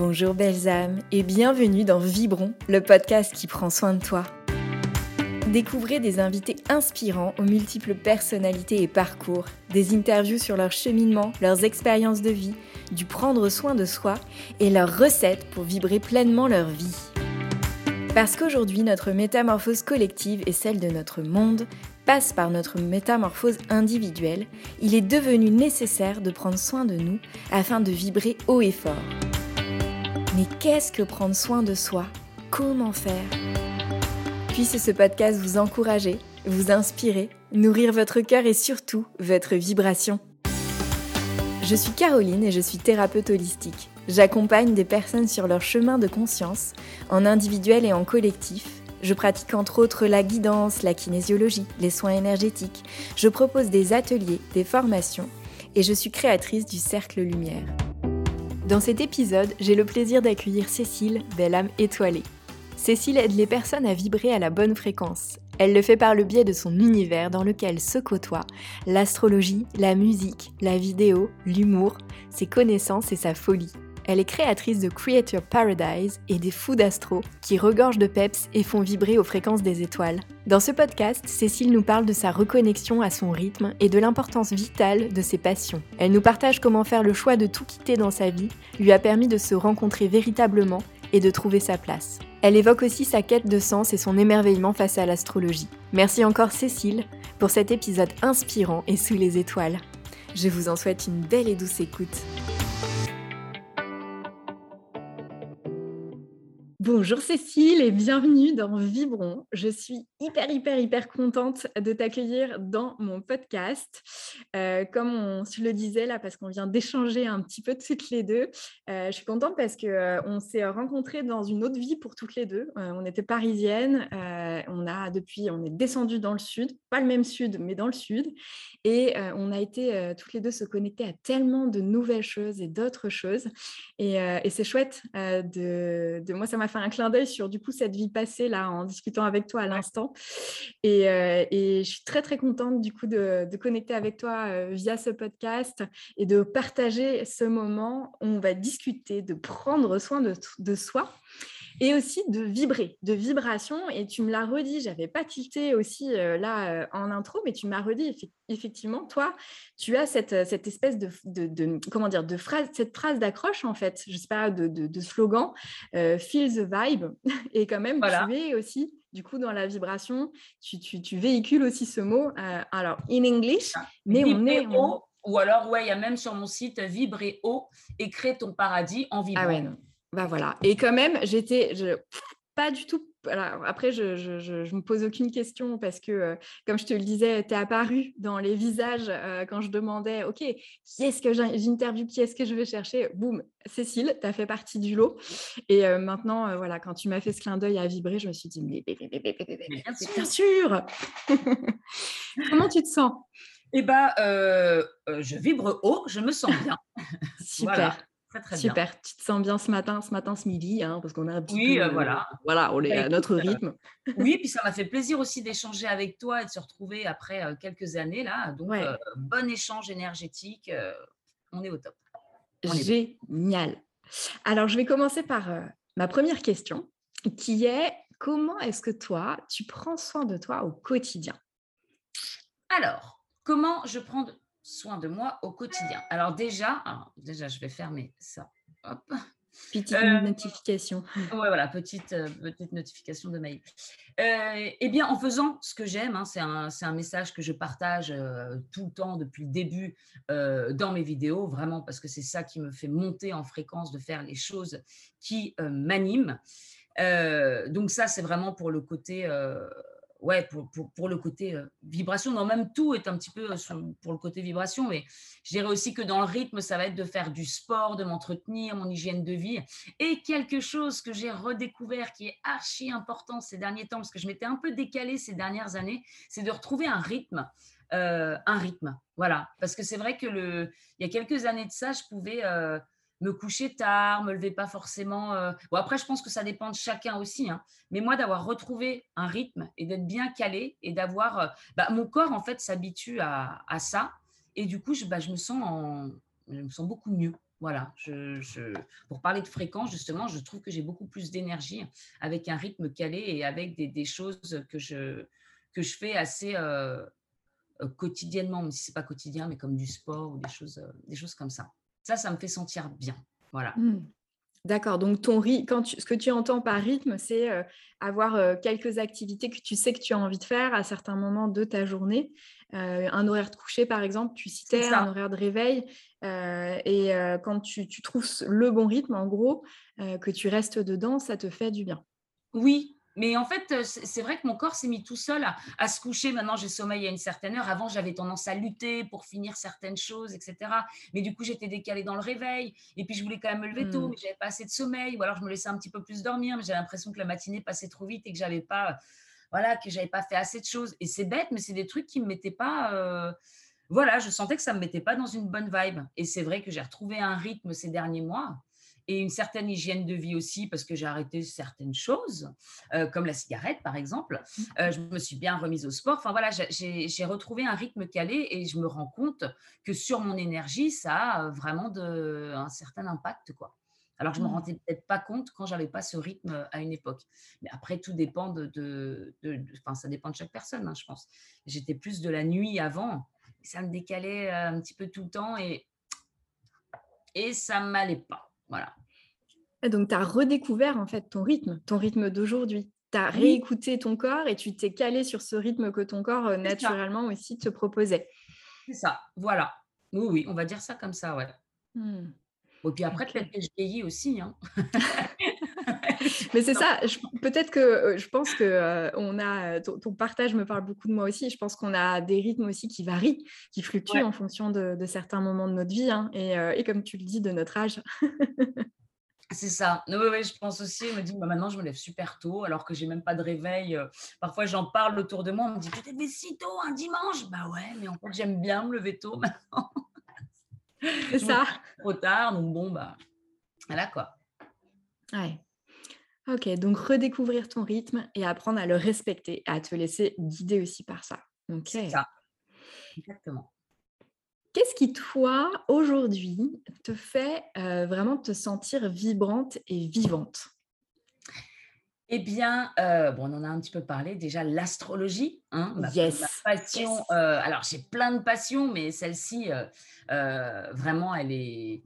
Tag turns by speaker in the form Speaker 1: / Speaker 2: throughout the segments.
Speaker 1: Bonjour belles âmes et bienvenue dans Vibron, le podcast qui prend soin de toi. Découvrez des invités inspirants aux multiples personnalités et parcours, des interviews sur leur cheminement, leurs expériences de vie, du prendre soin de soi et leurs recettes pour vibrer pleinement leur vie. Parce qu'aujourd'hui, notre métamorphose collective et celle de notre monde passe par notre métamorphose individuelle, il est devenu nécessaire de prendre soin de nous afin de vibrer haut et fort. Mais qu'est-ce que prendre soin de soi? Comment faire? Puisse ce podcast vous encourager, vous inspirer, nourrir votre cœur et surtout votre vibration. Je suis Caroline et je suis thérapeute holistique. J'accompagne des personnes sur leur chemin de conscience, en individuel et en collectif. Je pratique entre autres la guidance, la kinésiologie, les soins énergétiques. Je propose des ateliers, des formations et je suis créatrice du Cercle Lumière. Dans cet épisode, j'ai le plaisir d'accueillir Cécile, belle âme étoilée. Cécile aide les personnes à vibrer à la bonne fréquence. Elle le fait par le biais de son univers dans lequel se côtoient l'astrologie, la musique, la vidéo, l'humour, ses connaissances et sa folie. Elle est créatrice de Create Your Paradise et des fous d'astro qui regorgent de peps et font vibrer aux fréquences des étoiles. Dans ce podcast, Cécile nous parle de sa reconnexion à son rythme et de l'importance vitale de ses passions. Elle nous partage comment faire le choix de tout quitter dans sa vie lui a permis de se rencontrer véritablement et de trouver sa place. Elle évoque aussi sa quête de sens et son émerveillement face à l'astrologie. Merci encore Cécile pour cet épisode inspirant et sous les étoiles. Je vous en souhaite une belle et douce écoute. Bonjour Cécile et bienvenue dans Vibron. Je suis hyper, hyper, hyper contente de t'accueillir dans mon podcast. Euh, comme on se le disait là, parce qu'on vient d'échanger un petit peu toutes les deux, euh, je suis contente parce qu'on euh, s'est rencontrés dans une autre vie pour toutes les deux. on était parisiennes, on a depuis, on est descendu dans le sud, pas le même sud, mais dans le sud. Et on a été toutes les deux se connecter à tellement de nouvelles choses et d'autres choses. Et, c'est chouette de, de, moi, ça m'a fait un clin d'œil sur du coup cette vie passée là en discutant avec toi à l'instant. Et, et, je suis très très contente du coup de, de connecter avec toi via ce podcast et de partager ce moment. Où on va discuter de prendre soin de, de soi et aussi de vibrer, de vibration. Et tu me l'as redit, j'avais pas tilté aussi euh, là euh, en intro, mais tu m'as redit effectivement, toi, tu as cette, euh, cette espèce de, de, comment dire, de phrase, cette phrase d'accroche en fait, je sais pas, de, de slogan, feel the vibe. Et quand même, tu es aussi du coup, dans la vibration, tu, tu, tu véhicules aussi ce mot. alors, in English, ah,
Speaker 2: mais on est. Ou alors, ouais, il y a même sur mon site vibrer haut et créer ton paradis en vibrant. Ah ouais, non.
Speaker 1: Bah voilà. Et quand même, j'étais pas du tout. après, je, je, me pose aucune question parce que, euh, comme je te le disais, tu es apparu dans les visages euh, quand je demandais OK, qui est-ce que j'interviewe, qui est-ce que je vais chercher? Boum, Cécile, tu as fait partie du lot. Et euh, maintenant, voilà, quand tu m'as fait ce clin d'œil à vibrer, je me suis dit Mais, bien sûr, Comment tu te sens?
Speaker 2: Eh bien, je vibre haut, je me sens bien.
Speaker 1: Super. Super, tu te sens bien ce matin, ce matin, ce midi, hein, parce qu'on a un petit
Speaker 2: oui, peu, euh, voilà.
Speaker 1: voilà, on est à notre rythme.
Speaker 2: oui, puis ça m'a fait plaisir aussi d'échanger avec toi et de se retrouver après euh, quelques années là. Donc, euh, bon échange énergétique, on est au top.
Speaker 1: Génial. Alors, je vais commencer par ma première question, qui est comment est-ce que toi, tu prends soin de toi au quotidien?
Speaker 2: Alors, comment je prends soin de moi au quotidien. Alors déjà, déjà, je vais fermer ça.
Speaker 1: Petite euh, notification.
Speaker 2: Ouais, voilà, petite, euh, petite notification de mail. Euh, eh bien, en faisant ce que j'aime, hein, c'est un, un, message que je partage tout le temps depuis le début dans mes vidéos, vraiment parce que c'est ça qui me fait monter en fréquence, de faire les choses qui m'animent. donc ça, c'est vraiment pour le côté ouais, pour, pour, le côté euh, vibration. Non, même tout est un petit peu euh, pour le côté vibration. Mais je dirais aussi que dans le rythme, ça va être de faire du sport, de m'entretenir, mon hygiène de vie. Et quelque chose que j'ai redécouvert qui est archi important ces derniers temps, parce que je m'étais un peu décalée ces dernières années, c'est de retrouver un rythme. Euh, un rythme, voilà. Parce que c'est vrai que le, il y a quelques années de ça, je pouvais me coucher tard, me lever pas forcément. Euh, bon, après, je pense que ça dépend de chacun aussi. Hein. Mais moi, d'avoir retrouvé un rythme et d'être bien calé et d'avoir. Euh, bah, mon corps, en fait, s'habitue à, ça. Et du coup, je, bah, je, me sens beaucoup mieux. Voilà, pour parler de fréquence, justement, je trouve que j'ai beaucoup plus d'énergie avec un rythme calé et avec des, choses que je, que je fais assez euh, quotidiennement, même si ce n'est pas quotidien, mais comme du sport ou des des choses comme ça. Ça, ça me fait sentir bien. Voilà. Mmh.
Speaker 1: D'accord, donc ton quand ce que tu entends par rythme, c'est avoir quelques activités que tu sais que tu as envie de faire à certains moments de ta journée. un horaire de coucher, par exemple, tu citais un horaire de réveil. et quand tu, tu, trouves le bon rythme, en gros, que tu restes dedans, ça te fait du bien.
Speaker 2: Oui, mais en fait, euh, c'est vrai que mon corps s'est mis tout seul à, se coucher. Maintenant, j'ai sommeil à une certaine heure. Avant, j'avais tendance à lutter pour finir certaines choses, etc. Mais du coup, j'étais décalée dans le réveil. Et puis, je voulais quand même me lever tôt, mmh. mais j'avais pas assez de sommeil. Ou alors, je me laissais un petit peu plus dormir, mais j'avais l'impression que la matinée passait trop vite et que j'avais pas, voilà, que j'avais pas fait assez de choses. Et c'est bête, mais c'est des trucs qui me mettaient pas. Euh, voilà, je sentais que ça me mettait pas dans une bonne vibe. Et c'est vrai que j'ai retrouvé un rythme ces derniers mois et une certaine hygiène de vie aussi parce que j'ai arrêté certaines choses, euh, comme la cigarette par exemple. Euh, je me suis bien remise au sport. Enfin voilà, j'ai retrouvé un rythme calé et je me rends compte que sur mon énergie, ça a vraiment de, un certain impact. quoi. Alors, je ne me mmh. rendais peut-être pas compte quand j'avais pas ce rythme à une époque. Mais après, tout dépend de. de, enfin, ça dépend de chaque personne, hein, je pense. J'étais plus de la nuit avant. Ça me décalait euh, un petit peu tout le temps et, et ça ne m'allait pas. Voilà.
Speaker 1: donc, tu as redécouvert en fait ton rythme, ton rythme d'aujourd'hui. Tu as réécouté ton corps et tu t'es calé sur ce rythme que ton corps euh, naturellement aussi te proposait.
Speaker 2: C'est ça, voilà. Oui, oui, on va dire ça comme ça, ouais. Et puis après, peut-être que je vieillis aussi. Hein.
Speaker 1: Mais c'est ça, peut-être que euh, je pense que euh, on a, ton, partage me parle beaucoup de moi aussi. Je pense qu'on a des rythmes aussi qui varient, qui fluctuent en fonction de, certains moments de notre vie hein, euh, et, comme tu le dis, de notre âge.
Speaker 2: C'est ça. Oui, oui, je pense aussi. Je me dit, bah, maintenant, je me lève super tôt, alors que j'ai même pas de réveil. Parfois, j'en parle autour de moi. On me dit, tu t'es levé si tôt un dimanche? Bah ouais, mais en fait, j'aime bien me lever tôt maintenant.
Speaker 1: C'est ça.
Speaker 2: Trop tard, donc bon, bah voilà quoi.
Speaker 1: Ouais. Ok, donc redécouvrir ton rythme et apprendre à le respecter, à te laisser guider aussi par ça. Ok.
Speaker 2: Ça. Exactement.
Speaker 1: Qu'est-ce qui, toi, aujourd'hui, te fait euh, vraiment te sentir vibrante et vivante?
Speaker 2: Eh bien, euh, bon, on en a un petit peu parlé déjà, l'astrologie. Hein,
Speaker 1: yes.
Speaker 2: passion. Euh, alors, j'ai plein de passions, mais celle-ci, vraiment, elle est.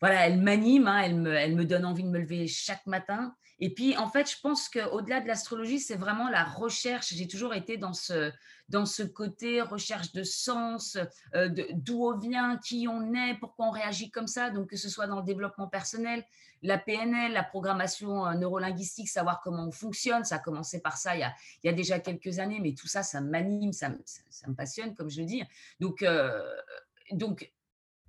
Speaker 2: Voilà, elle m'anime, hein, elle, me, elle me donne envie de me lever chaque matin. Et puis, en fait, je pense qu'au-delà de l'astrologie, c'est vraiment la recherche. J'ai toujours été dans ce, dans ce côté recherche de sens, euh, d'où on vient, qui on est, pourquoi on réagit comme ça. Donc, que ce soit dans le développement personnel, la PNL, la programmation euh, neurolinguistique, savoir comment on fonctionne. Ça a commencé par ça il y a, il y a déjà quelques années, mais tout ça, ça m'anime, ça, me passionne, comme je le dis. Donc, euh, donc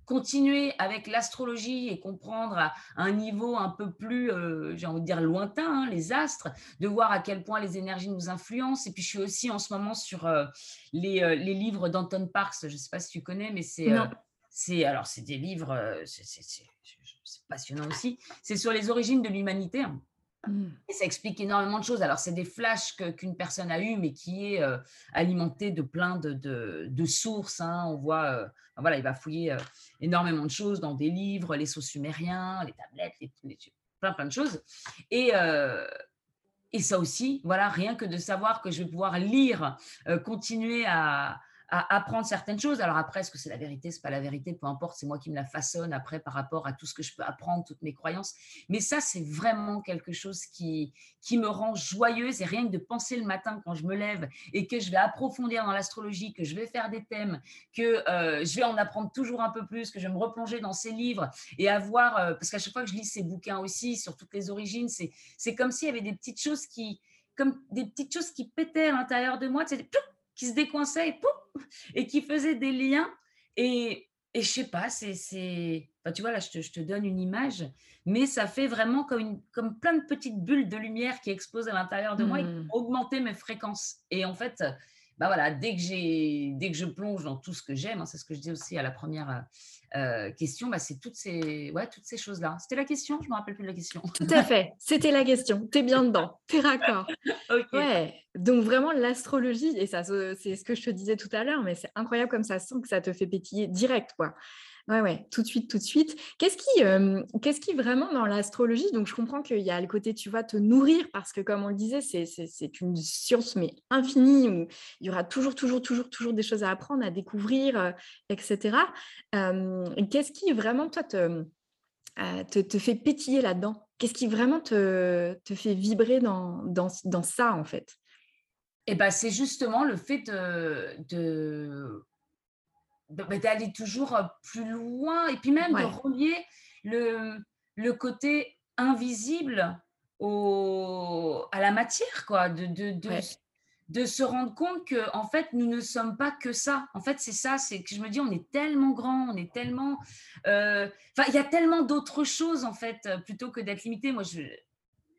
Speaker 2: continuer avec l'astrologie et comprendre à un niveau un peu plus, euh, j'ai envie de dire, lointain, hein, les astres, de voir à quel point les énergies nous influencent. Et puis, je suis aussi en ce moment sur euh, les, euh, les, livres d'Anton Parks. Je ne sais pas si tu connais, mais c'est... c'est alors, c'est des livres, c'est passionnant aussi. C'est sur les origines de l'humanité. Hein. Mmh. Ça explique énormément de choses. Alors, c'est des flashs qu'une personne a eu, mais qui est euh, alimenté de plein de, sources. Hein. On voit, euh, voilà, il va fouiller euh, énormément de choses dans des livres, les sauts sumériens, les tablettes, plein, plein de choses. Et, et ça aussi, voilà, rien que de savoir que je vais pouvoir lire, continuer à, à apprendre certaines choses. Alors après, est-ce que c'est la vérité, c'est pas la vérité, peu importe, c'est moi qui me la façonne après par rapport à tout ce que je peux apprendre, toutes mes croyances. Mais ça, c'est vraiment quelque chose qui, qui me rend joyeuse et rien que de penser le matin quand je me lève et que je vais approfondir dans l'astrologie, que je vais faire des thèmes, que euh, je vais en apprendre toujours un peu plus, que je vais me replonger dans ces livres et avoir, euh, parce qu'à chaque fois que je lis ces bouquins aussi sur toutes les origines, c'est comme s'il y avait des petites choses qui, comme des petites choses qui pétaient à l'intérieur de moi, qui se décoinçaient et pouf, et qui faisait des liens. Et, et je sais pas, c'est. Enfin, tu vois, là, je te, je te, donne une image, mais ça fait vraiment comme, une, comme plein de petites bulles de lumière qui explosent à l'intérieur de moi et qui mmh. augmenter mes fréquences. Et en fait, bah voilà, dès que, dès que je plonge dans tout ce que j'aime, hein, c'est ce que je dis aussi à la première euh, question, bah c'est toutes ces, ouais, toutes ces choses-là. C'était la question? Je ne me rappelle plus de la question.
Speaker 1: Tout à fait, c'était la question. Tu es bien dedans, tu es raccord. Ouais. Donc vraiment, l'astrologie, et ça, c'est ce que je te disais tout à l'heure, mais c'est incroyable comme ça sent que ça te fait pétiller direct. quoi. Ouais, ouais, tout de suite, tout de suite. Qu'est-ce qui, qu'est-ce qui vraiment dans l'astrologie, donc je comprends qu'il y a le côté, tu vas te nourrir parce que comme on le disait, c'est une science mais infinie où il y aura toujours, toujours, toujours, toujours des choses à apprendre, à découvrir, etc. Qu'est-ce qui vraiment, toi, te, te, te fait pétiller là-dedans? Qu'est-ce qui vraiment te, te fait vibrer dans, ça, en fait?
Speaker 2: Eh ben, c'est justement le fait de, d'aller toujours plus loin et puis même de relier le, le côté invisible au, à la matière, quoi, de, de, de, de, se rendre compte que en fait nous ne sommes pas que ça. En fait, c'est ça, c'est que je me dis on est tellement grand, on est tellement, enfin il y a tellement d'autres choses en fait plutôt que d'être limité. Moi, je,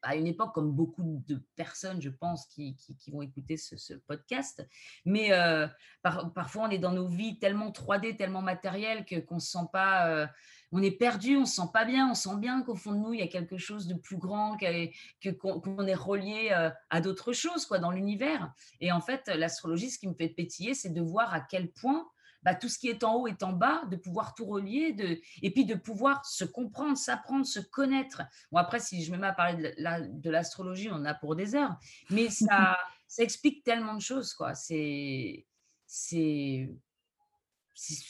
Speaker 2: à une époque, comme beaucoup de personnes, je pense, qui, vont écouter ce, podcast. Mais euh, parfois, on est dans nos vies tellement 3D, tellement matérielles que, qu'on se sent pas, euh, on est perdu, on se sent pas bien, on sent bien qu'au fond de nous, il y a quelque chose de plus grand, que, qu'on, est relié euh, à d'autres choses quoi, dans l'univers. Et en fait, l'astrologie, ce qui me fait pétiller, c'est de voir à quel point bah, tout ce qui est en haut est en bas, de pouvoir tout relier, de, et puis de pouvoir se comprendre, s'apprendre, se connaître. Bon, après, si je me mets à parler de l'astrologie, on a pour des heures, mais ça, ça explique tellement de choses, quoi. C'est. c'est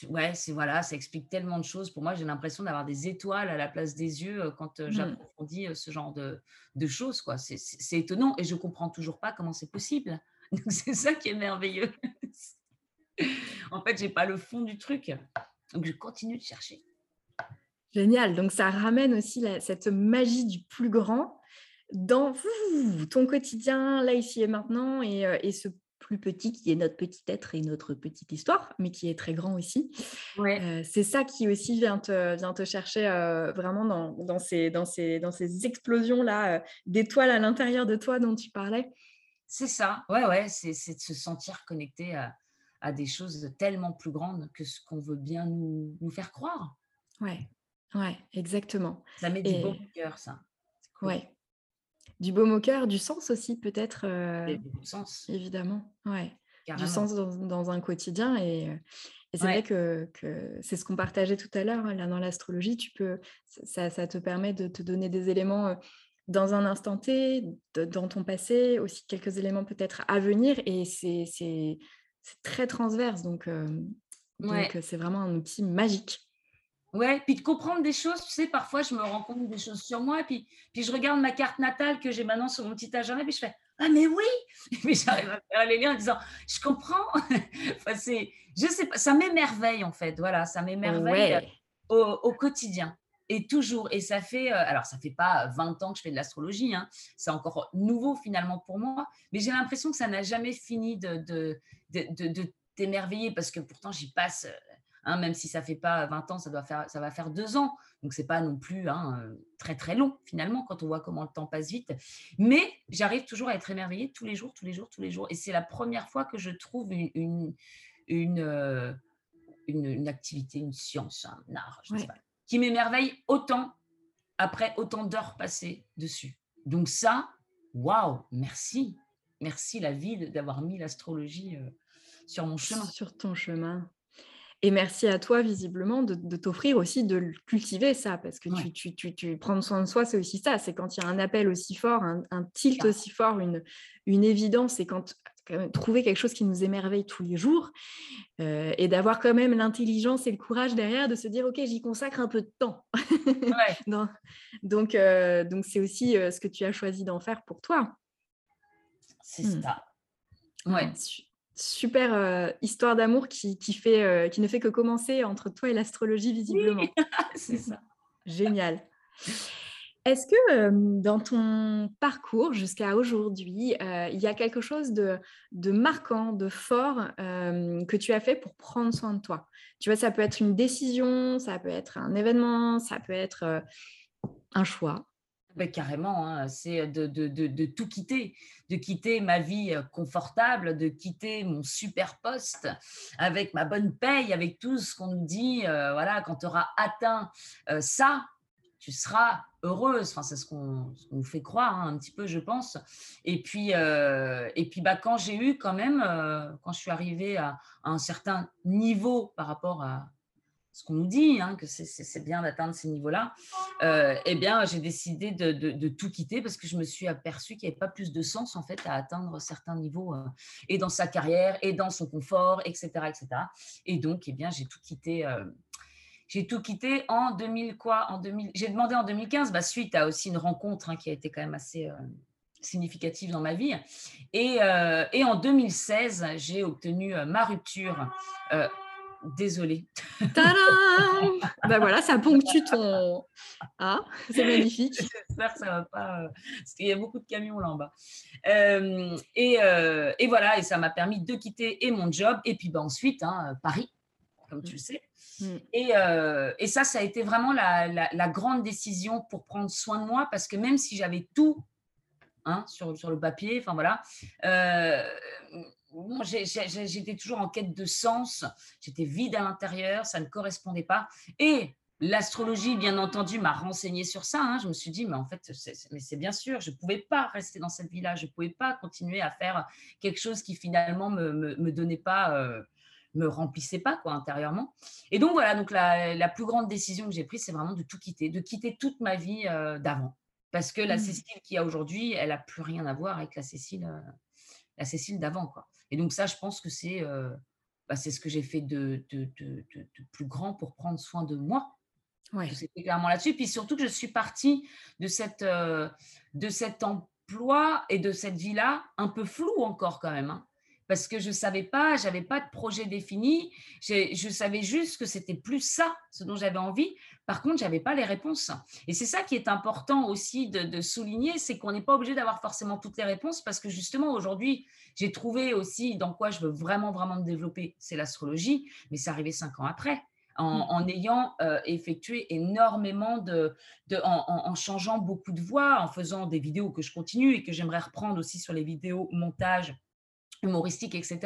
Speaker 2: ouais, c'est voilà, ça explique tellement de choses. Pour moi, j'ai l'impression d'avoir des étoiles à la place des yeux euh, quand euh, mmh. j'approfondis euh, ce genre de, de choses. Quoi. C'est, étonnant et je comprends toujours pas comment c'est possible. Donc c'est ça qui est merveilleux. en fait, j'ai pas le fond du truc. Donc, je continue de chercher.
Speaker 1: Génial. Donc, ça ramène aussi cette magie du plus grand dans ton quotidien, là, ici et maintenant, euh, et, ce plus petit qui est notre petit être et notre petite histoire, mais qui est très grand aussi. Euh, c'est ça qui aussi vient te, vient te chercher euh, vraiment dans, dans, ces, dans, ces, dans ces explosions-là d'étoiles à l'intérieur de toi dont tu parlais.
Speaker 2: C'est ça, ouais, ouais, c'est de se sentir connecté à, à des choses tellement plus grandes que ce qu'on veut bien nous, nous, faire croire.
Speaker 1: Ouais, ouais, exactement.
Speaker 2: Ça met du beau au cœur, ça.
Speaker 1: Ouais. Du beau au cœur, du sens aussi, peut-être.
Speaker 2: Euh, du sens.
Speaker 1: Évidemment, ouais. Du sens dans, dans, un quotidien. Et, euh, et c'est vrai que, que c'est ce qu'on partageait tout à l'heure, hein, là, dans l'astrologie, tu peux, ça, ça, te permet de te donner des éléments euh, dans un instant T, dans ton passé, aussi quelques éléments peut-être à venir. Et c'est c'est très transverse. Donc, donc c'est vraiment un outil magique.
Speaker 2: Ouais, puis de comprendre des choses, tu sais, parfois je me rends compte des choses sur moi, puis, puis je regarde ma carte natale que j'ai maintenant sur mon petit agenda, puis je fais Ah, mais oui Mais j'arrive à faire les liens en disant Je comprends enfin, c'est, Je sais pas, ça m'émerveille en fait, voilà, ça m'émerveille au, au, quotidien. Et toujours, et ça fait, euh, alors ça fait pas 20 ans que je fais de l'astrologie, hein, c'est encore nouveau finalement pour moi, mais j'ai l'impression que ça n'a jamais fini de, de, de, de, t'émerveiller parce que pourtant j'y passe, euh, hein, même si ça fait pas 20 ans, ça, doit faire, ça va faire deux ans, donc c'est pas non plus hein, euh, très très long finalement quand on voit comment le temps passe vite, mais j'arrive toujours à être émerveillée tous les jours, tous les jours, tous les jours, et c'est la première fois que je trouve une, une, une, une, activité, une science, un art, je sais pas qui m'émerveille autant après autant d'heures passées dessus. Donc ça, waouh, merci. Merci la vie d'avoir mis l'astrologie euh, sur mon chemin.
Speaker 1: Sur ton chemin. Et merci à toi, visiblement, de, t'offrir aussi de cultiver ça, parce que tu, tu, tu, tu, prendre soin de soi, c'est aussi ça. C'est quand il y a un appel aussi fort, un, tilt aussi fort, une, une évidence, et quand trouver quelque chose qui nous émerveille tous les jours euh, et d'avoir quand même l'intelligence et le courage derrière de se dire ok j'y consacre un peu de temps. Donc euh, donc c'est aussi euh, ce que tu as choisi d'en faire pour toi.
Speaker 2: C'est hmm. ça
Speaker 1: ouais super histoire d'amour qui, qui, fait qui ne fait que commencer entre toi et l'astrologie visiblement.
Speaker 2: C'est ça.
Speaker 1: Génial est-ce que dans ton parcours jusqu'à aujourd'hui, il y a quelque chose de, marquant, de fort que tu as fait pour prendre soin de toi? Tu vois, ça peut être une décision, ça peut être un événement, ça peut être un choix.
Speaker 2: Ben, carrément, hein, c'est de, tout quitter, de quitter ma vie confortable, de quitter mon super poste avec ma bonne paye, avec tout ce qu'on nous dit. voilà, quand tu auras atteint ça, tu seras heureuse. Enfin, c'est ce qu'on nous fait croire hein, un petit peu, je pense. Et puis, euh, et puis bah, quand j'ai eu quand même, euh, quand je suis arrivée à, un certain niveau par rapport à ce qu'on nous dit, hein, que c'est bien d'atteindre ces niveaux-là, euh, eh bien, j'ai décidé de, tout quitter parce que je me suis aperçue qu'il n'y avait pas plus de sens en fait à atteindre certains niveaux euh, et dans sa carrière et dans son confort, etc., etc. Et donc, eh bien, j'ai tout quitté. Euh, j'ai tout quitté en 2000 quoi En 2000. J'ai demandé en 2015, bah, suite à aussi une rencontre hein, qui a été quand même assez significative dans ma vie. Et, et en 2016, j'ai obtenu ma rupture Désolée.
Speaker 1: ben voilà, ça ponctue ton. Ah, c'est magnifique.
Speaker 2: J'espère que ça va pas. Euh, parce qu'il y a beaucoup de camions là en bas. Euh, et, euh, et, voilà, et ça m'a permis de quitter et mon job, et puis ben, ensuite, hein, Paris, comme tu le sais. Mm. Et, et, ça, ça a été vraiment la, grande décision pour prendre soin de moi, parce que même si j'avais tout hein, sur, sur, le papier, enfin voilà, j'étais toujours en quête de sens, j'étais vide à l'intérieur, ça ne correspondait pas. Et l'astrologie, bien entendu, m'a renseigné sur ça. Hein. Je me suis dit, mais en fait, c'est bien sûr, je ne pouvais pas rester dans cette vie-là, je ne pouvais pas continuer à faire quelque chose qui finalement me, me, donnait pas. Euh, me remplissait pas quoi intérieurement et donc voilà donc la, plus grande décision que j'ai prise c'est vraiment de tout quitter de quitter toute ma vie euh, d'avant parce que la mmh. Cécile qui a aujourd'hui elle a plus rien à voir avec la Cécile euh, la Cécile d'avant quoi et donc ça, je pense que c'est euh, bah, ce que j'ai fait de, de, plus grand pour prendre soin de moi. Ouais. C'était clairement là-dessus. Puis surtout que je suis partie de, cette, de cet emploi et de cette vie-là un peu flou encore quand même. Hein parce que je ne savais pas, j'avais pas de projet défini, je savais juste que c'était plus ça, ce dont j'avais envie. Par contre, j'avais pas les réponses. Et c'est ça qui est important aussi de, souligner, c'est qu'on n'est pas obligé d'avoir forcément toutes les réponses, parce que justement, aujourd'hui, j'ai trouvé aussi dans quoi je veux vraiment, vraiment me développer, c'est l'astrologie, mais c'est arrivé cinq ans après. En, mmh. ayant euh, effectué énormément de, de en, en, changeant beaucoup de voix, en faisant des vidéos que je continue et que j'aimerais reprendre aussi sur les vidéos montage humoristique, etc.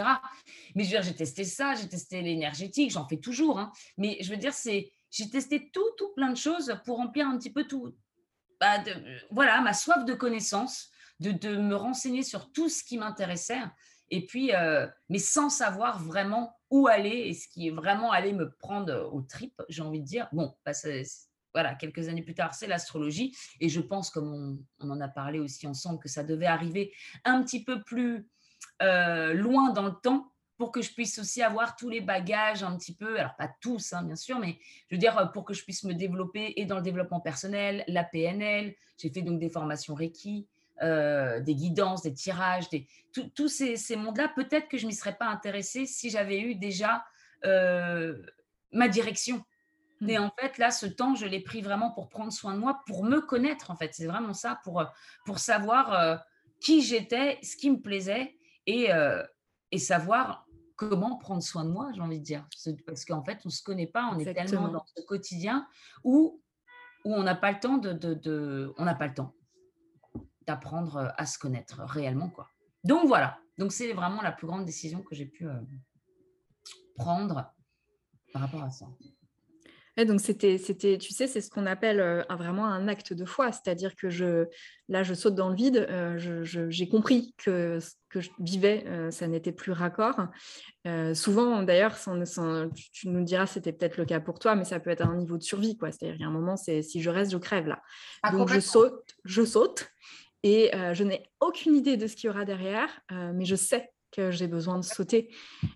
Speaker 2: Mais je veux dire, j'ai testé ça, j'ai testé l'énergétique, j'en fais toujours. Hein. Mais je veux dire, c'est j'ai testé tout, tout plein de choses pour remplir un petit peu tout. Bah, voilà, ma soif de connaissance, de, de, me renseigner sur tout ce qui m'intéressait. Et puis, euh, mais sans savoir vraiment où aller et ce qui est vraiment allé me prendre au trip, j'ai envie de dire. Bon, bah, voilà, quelques années plus tard, c'est l'astrologie. Et je pense, comme on, on, en a parlé aussi ensemble, que ça devait arriver un petit peu plus euh, loin dans le temps pour que je puisse aussi avoir tous les bagages un petit peu, alors pas tous hein, bien sûr, mais je veux dire euh, pour que je puisse me développer et dans le développement personnel, la PNL, j'ai fait donc des formations Reiki, euh, des guidances, des tirages, des, tous ces, ces mondes-là, peut-être que je ne m'y serais pas intéressée si j'avais eu déjà ma direction. Mais mmh. en fait, là, ce temps, je l'ai pris vraiment pour prendre soin de moi, pour me connaître, en fait. C'est vraiment ça, pour, pour savoir qui j'étais, ce qui me plaisait et, euh, et savoir comment prendre soin de moi, j'ai envie de dire. Parce qu'en fait, on ne se connaît pas, on est tellement dans ce quotidien où, où on n'a pas le temps de, de, on n'a pas le temps d'apprendre à se connaître réellement. Quoi. Donc voilà, donc c'est vraiment la plus grande décision que j'ai pu euh, prendre par rapport à ça
Speaker 1: donc c'était, c'était, tu sais, c'est ce qu'on appelle euh, vraiment un acte de foi, c'est-à-dire que je, là, je saute dans le vide. Euh, j'ai compris que ce que je vivais, euh, ça n'était plus raccord. souvent, d'ailleurs, tu, nous diras, c'était peut-être le cas pour toi, mais ça peut être un niveau de survie, quoi. C'est-à-dire, il y a un moment, c'est si je reste, je crève là. Ah, donc je saute, je saute, et je n'ai aucune idée de ce qu'il y aura derrière, mais je sais que j'ai besoin de sauter.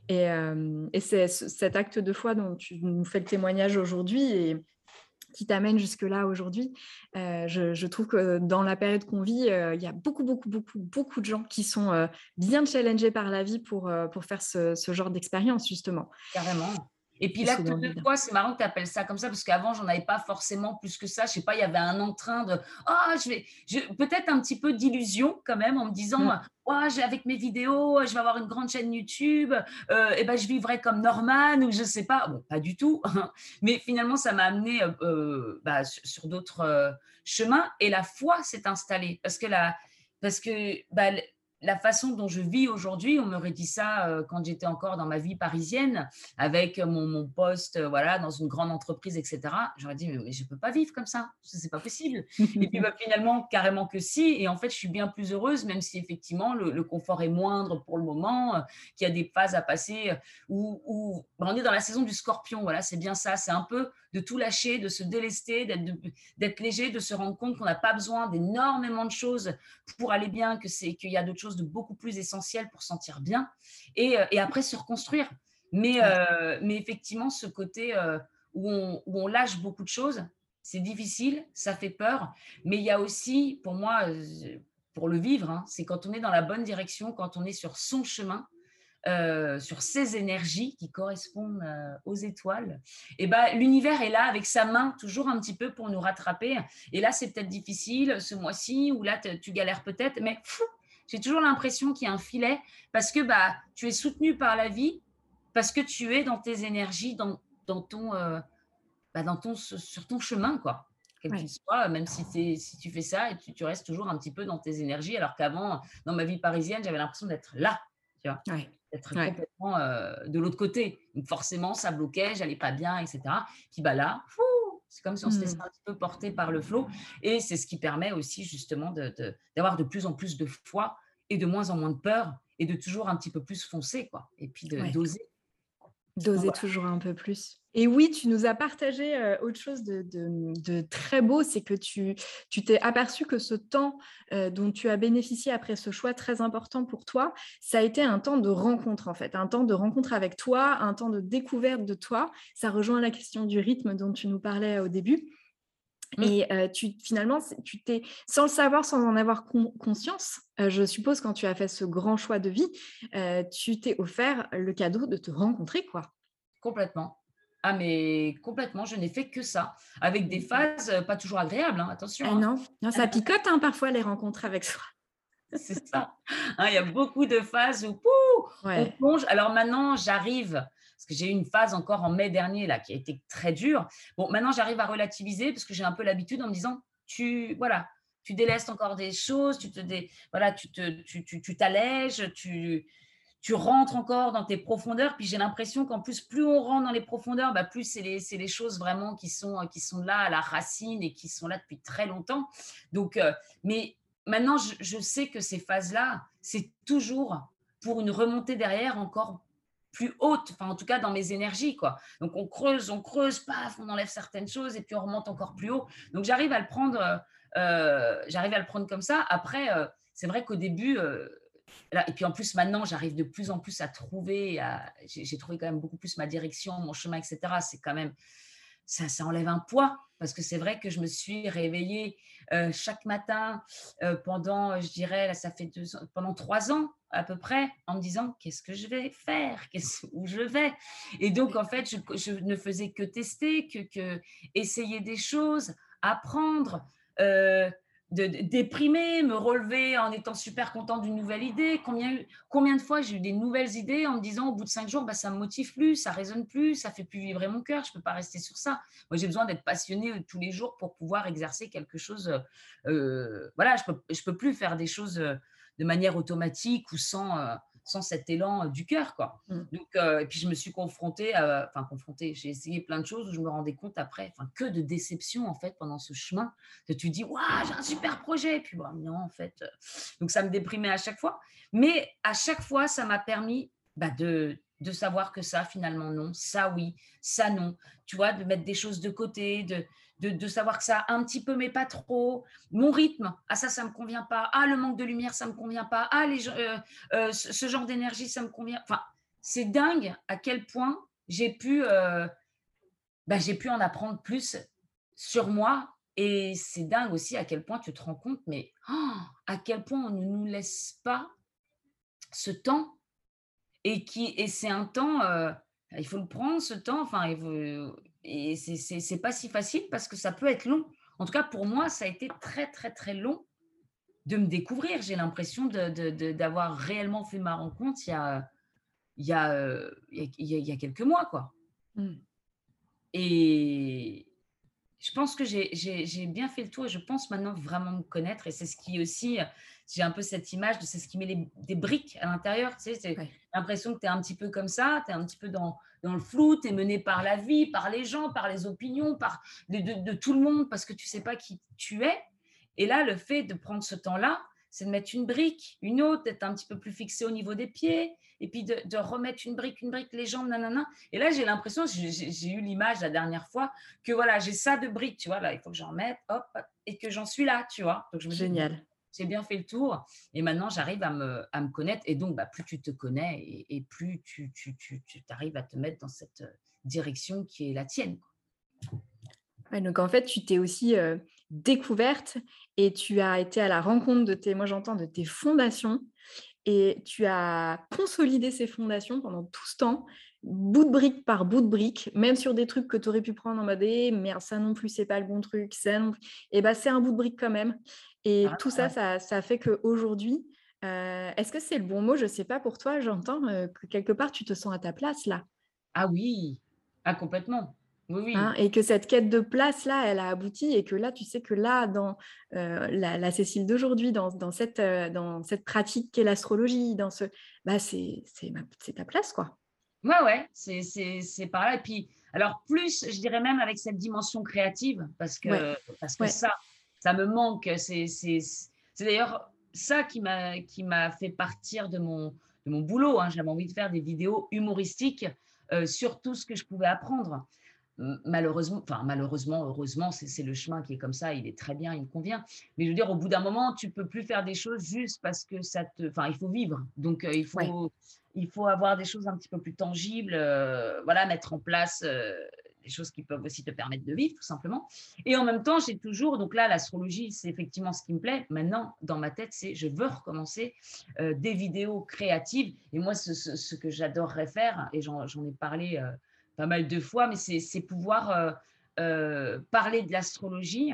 Speaker 1: Et, euh, et c'est cet acte de foi dont tu nous fais le témoignage aujourd'hui et qui t'amène jusque-là aujourd'hui. Euh, je, trouve que dans la période qu'on vit, euh, il y a beaucoup, beaucoup, beaucoup, beaucoup de gens qui sont bien challengés par la vie pour, pour faire ce, ce genre d'expérience, justement.
Speaker 2: Carrément. Et puis là, tout de fois, c'est marrant que tu appelles ça comme ça, parce qu'avant, j'en avais pas forcément plus que ça. Je sais pas, il y avait un entrain de Ah, je vais. Peut-être un petit peu d'illusion quand même, en me disant mmh. oh, avec mes vidéos, je vais avoir une grande chaîne YouTube, euh, et ben, je vivrai comme Norman, ou je sais pas. Bon, pas du tout. Mais finalement, ça m'a amené euh, euh, bah, sur, d'autres chemins, et la foi s'est installée. Parce que, la, parce que bah, la façon dont je vis aujourd'hui, on m'aurait dit ça euh, quand j'étais encore dans ma vie parisienne, avec mon, mon poste euh, voilà, dans une grande entreprise, etc. J'aurais dit, mais, je ne peux pas vivre comme ça, c'est pas possible. et puis bah, finalement, carrément que si. Et en fait, je suis bien plus heureuse, même si effectivement le, confort est moindre pour le moment, euh, qu'il y a des phases à passer où, où bah, on est dans la saison du scorpion. Voilà, c'est bien ça. C'est un peu de tout lâcher, de se délester, d'être léger, de se rendre compte qu'on n'a pas besoin d'énormément de choses pour aller bien, que c'est qu'il y a d'autres choses de beaucoup plus essentielles pour sentir bien, et, euh, après se reconstruire. Mais, euh, mais effectivement, ce côté euh, où, on, lâche beaucoup de choses, c'est difficile, ça fait peur, mais il y a aussi, pour moi, pour le vivre, hein, c'est quand on est dans la bonne direction, quand on est sur son chemin, euh, sur ces énergies qui correspondent euh, aux étoiles, et ben, l'univers est là avec sa main toujours un petit peu pour nous rattraper. Et là, c'est peut-être difficile ce mois-ci, ou là, tu galères peut-être, mais j'ai toujours l'impression qu'il y a un filet parce que bah, tu es soutenu par la vie, parce que tu es dans tes énergies, dans, dans ton, euh, bah, dans ton, sur ton chemin, quoi. Quel qu'il soit, même si, si tu fais ça, et tu, tu, restes toujours un petit peu dans tes énergies, alors qu'avant, dans ma vie parisienne, j'avais l'impression d'être là. Tu vois d'être complètement euh, de l'autre côté. Donc forcément, ça bloquait, j'allais pas bien, etc. Puis bah là, c'est comme si on se laissait mmh. un petit peu porter par le flot. Et c'est ce qui permet aussi justement d'avoir de, de, plus en plus de foi et de moins en moins de peur et de toujours un petit peu plus foncer, quoi. Et puis de doser
Speaker 1: Doser toujours un peu plus. Et oui, tu nous as partagé euh, autre chose de, très beau, c'est que tu t'es aperçu que ce temps euh, dont tu as bénéficié après ce choix très important pour toi, ça a été un temps de rencontre en fait, un temps de rencontre avec toi, un temps de découverte de toi. Ça rejoint la question du rythme dont tu nous parlais au début. Mmh. Et tu, finalement, tu t'es, sans le savoir, sans en avoir conscience, je suppose, quand tu as fait ce grand choix de vie, tu t'es offert le cadeau de te rencontrer, quoi.
Speaker 2: Complètement. Ah, mais complètement, je n'ai fait que ça, avec des phases pas toujours agréables, hein, attention.
Speaker 1: Ah hein. non. ça picote hein, parfois les rencontres avec soi.
Speaker 2: C'est ça. Il y a beaucoup de phases où on plonge. Alors maintenant, j'arrive parce que j'ai eu une phase encore en mai dernier là qui a été très dure. Bon, maintenant j'arrive à relativiser parce que j'ai un peu l'habitude en me disant tu voilà, tu délestes encore des choses, tu te voilà, tu te tu, tu, t'allèges, tu tu rentres encore dans tes profondeurs. Puis j'ai l'impression qu'en plus, plus on rentre dans les profondeurs, bah, plus c'est les, les, choses vraiment qui sont, qui sont là à la racine et qui sont là depuis très longtemps. Donc, euh, mais maintenant, je, sais que ces phases-là, c'est toujours pour une remontée derrière encore plus haute, enfin en tout cas dans mes énergies quoi. Donc on creuse, on creuse, paf, on enlève certaines choses et puis on remonte encore plus haut. Donc j'arrive à le prendre, euh, euh, j'arrive à le prendre comme ça. Après, c'est vrai qu'au début, là, et puis en plus maintenant, j'arrive de plus en plus à trouver, j'ai trouvé quand même beaucoup plus ma direction, mon chemin, etc. C'est quand même ça, ça enlève un poids parce que c'est vrai que je me suis réveillée chaque matin pendant, je dirais, là, ça fait deux, pendant trois ans à peu près en me disant qu'est-ce que je vais faire, qu'est-ce, où je vais? Et donc, en fait, je, ne faisais que tester, que, que, essayer des choses, apprendre, euh, de, déprimer, me relever en étant super content d'une nouvelle idée. Combien, de fois j'ai eu des nouvelles idées en me disant au bout de cinq jours, bah, ça me motive plus, ça résonne plus, ça fait plus vibrer mon cœur, je ne peux pas rester sur ça. Moi, j'ai besoin d'être passionné euh, tous les jours pour pouvoir exercer quelque chose. Euh, voilà, je ne peux, plus faire des choses de manière automatique ou sans, euh, sans cet élan euh, du cœur. Quoi. Mmh. Donc, euh, et puis je me suis confrontée, enfin confrontée, j'ai essayé plein de choses où je me rendais compte après, enfin que de déception en fait pendant ce chemin, que tu dis, waouh, j'ai un super projet, et puis bon, non, en fait, donc ça me déprimait à chaque fois. Mais à chaque fois, ça m'a permis bah, de, de savoir que ça, finalement, non, ça, oui, ça, non. Tu vois, de mettre des choses de côté, de, de, savoir que ça un petit peu, mais pas trop. Mon rythme, ah ça, ça me convient pas. Ah, le manque de lumière, ça me convient pas. Ah, les, euh, euh, ce genre d'énergie, ça me convient. Enfin, c'est dingue à quel point j'ai pu, euh, bah, j'ai pu en apprendre plus sur moi. Et c'est dingue aussi à quel point tu te rends compte, mais oh, à quel point on ne nous laisse pas ce temps. Et, qui, et c'est un temps, il faut le prendre, ce temps. Enfin, et c'est pas si facile parce que ça peut être long. En tout cas, pour moi, ça a été très, très, très long de me découvrir. J'ai l'impression d'avoir réellement fait ma rencontre il y a, il y a, il y a, quelques mois. quoi. Mmh. Et je pense que j'ai bien fait le tour et je pense maintenant vraiment me connaître. Et c'est ce qui aussi, j'ai un peu cette image de c'est ce qui met des briques à l'intérieur. Tu sais, j'ai l'impression que tu es un petit peu comme ça, tu es un petit peu dans, dans le flou, tu es mené par la vie, par les gens, par les opinions, par de, tout le monde, parce que tu sais pas qui tu es. Et là, le fait de prendre ce temps-là, c'est de mettre une brique, une autre, d'être un petit peu plus fixé au niveau des pieds, et puis de, remettre une brique, une brique, les jambes, nanana. Et là, j'ai l'impression, j'ai eu l'image la dernière fois, que voilà, j'ai ça de briques, tu vois, là, il faut que j'en mette, hop, et que j'en suis là, tu vois.
Speaker 1: Donc, je me Génial.
Speaker 2: J'ai bien fait le tour, et maintenant, j'arrive à me, connaître, et donc, bah, plus tu te connais, et, plus tu, tu, tu, tu arrives à te mettre dans cette direction qui est la tienne.
Speaker 1: donc en fait, tu t'es aussi euh, découverte et tu as été à la rencontre de tes, moi j'entends, de tes fondations et tu as consolidé ces fondations pendant tout ce temps, bout de brique par bout de brique, même sur des trucs que tu aurais pu prendre en mode eh, merde, ça non plus, c'est pas le bon truc, ça non Et bah, c'est un bout de brique quand même. Et tout ça, ça, ça fait qu'aujourd'hui, euh, est-ce que c'est le bon mot? Je sais pas pour toi, j'entends euh, que quelque part tu te sens à ta place là.
Speaker 2: Ah oui, ah, complètement.
Speaker 1: Hein, et que cette quête de place là, elle a abouti et que là, tu sais que là, dans euh, la, Cécile d'aujourd'hui, dans, dans, cette, euh, dans cette pratique qu'est l'astrologie, dans ce, bah, c'est ta place quoi.
Speaker 2: Ouais, ouais, c'est par là. Et puis, alors plus, je dirais même avec cette dimension créative, parce que, parce que ça, ça me manque. C'est d'ailleurs ça qui m'a fait partir de mon, de mon boulot. Hein. J'avais envie de faire des vidéos humoristiques euh, sur tout ce que je pouvais apprendre malheureusement, enfin malheureusement, heureusement, c'est le chemin qui est comme ça, il est très bien, il me convient. Mais je veux dire, au bout d'un moment, tu peux plus faire des choses juste parce que ça te, enfin, il faut vivre. Donc euh, il faut, il faut avoir des choses un petit peu plus tangibles, euh, voilà, mettre en place des choses qui peuvent aussi te permettre de vivre, tout simplement. Et en même temps, j'ai toujours, donc là, l'astrologie, c'est effectivement ce qui me plaît. Maintenant, dans ma tête, c'est je veux recommencer des vidéos créatives. Et moi, ce, ce que j'adorerais faire, et j'en ai parlé pas mal de fois, mais c'est pouvoir euh, euh, parler de l'astrologie,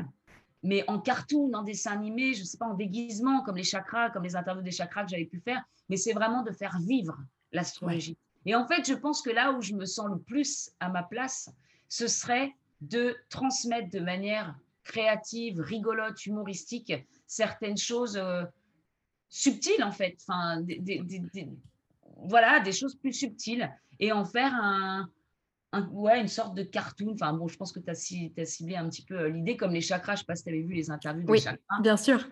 Speaker 2: mais en cartoon, en dessin animé, je ne sais pas, en déguisement, comme les chakras, comme les interviews des chakras que j'avais pu faire, mais c'est vraiment de faire vivre l'astrologie. Et en fait, je pense que là où je me sens le plus à ma place, ce serait de transmettre de manière créative, rigolote, humoristique, certaines choses euh, subtiles, en fait, enfin, voilà, des choses plus subtiles, et en faire un, ouais, une sorte de cartoon. Enfin, bon, je pense que tu as, ciblé un petit peu euh, l'idée, comme les chakras. Je ne sais pas si tu avais vu les interviews des
Speaker 1: oui,
Speaker 2: chakras.
Speaker 1: bien sûr.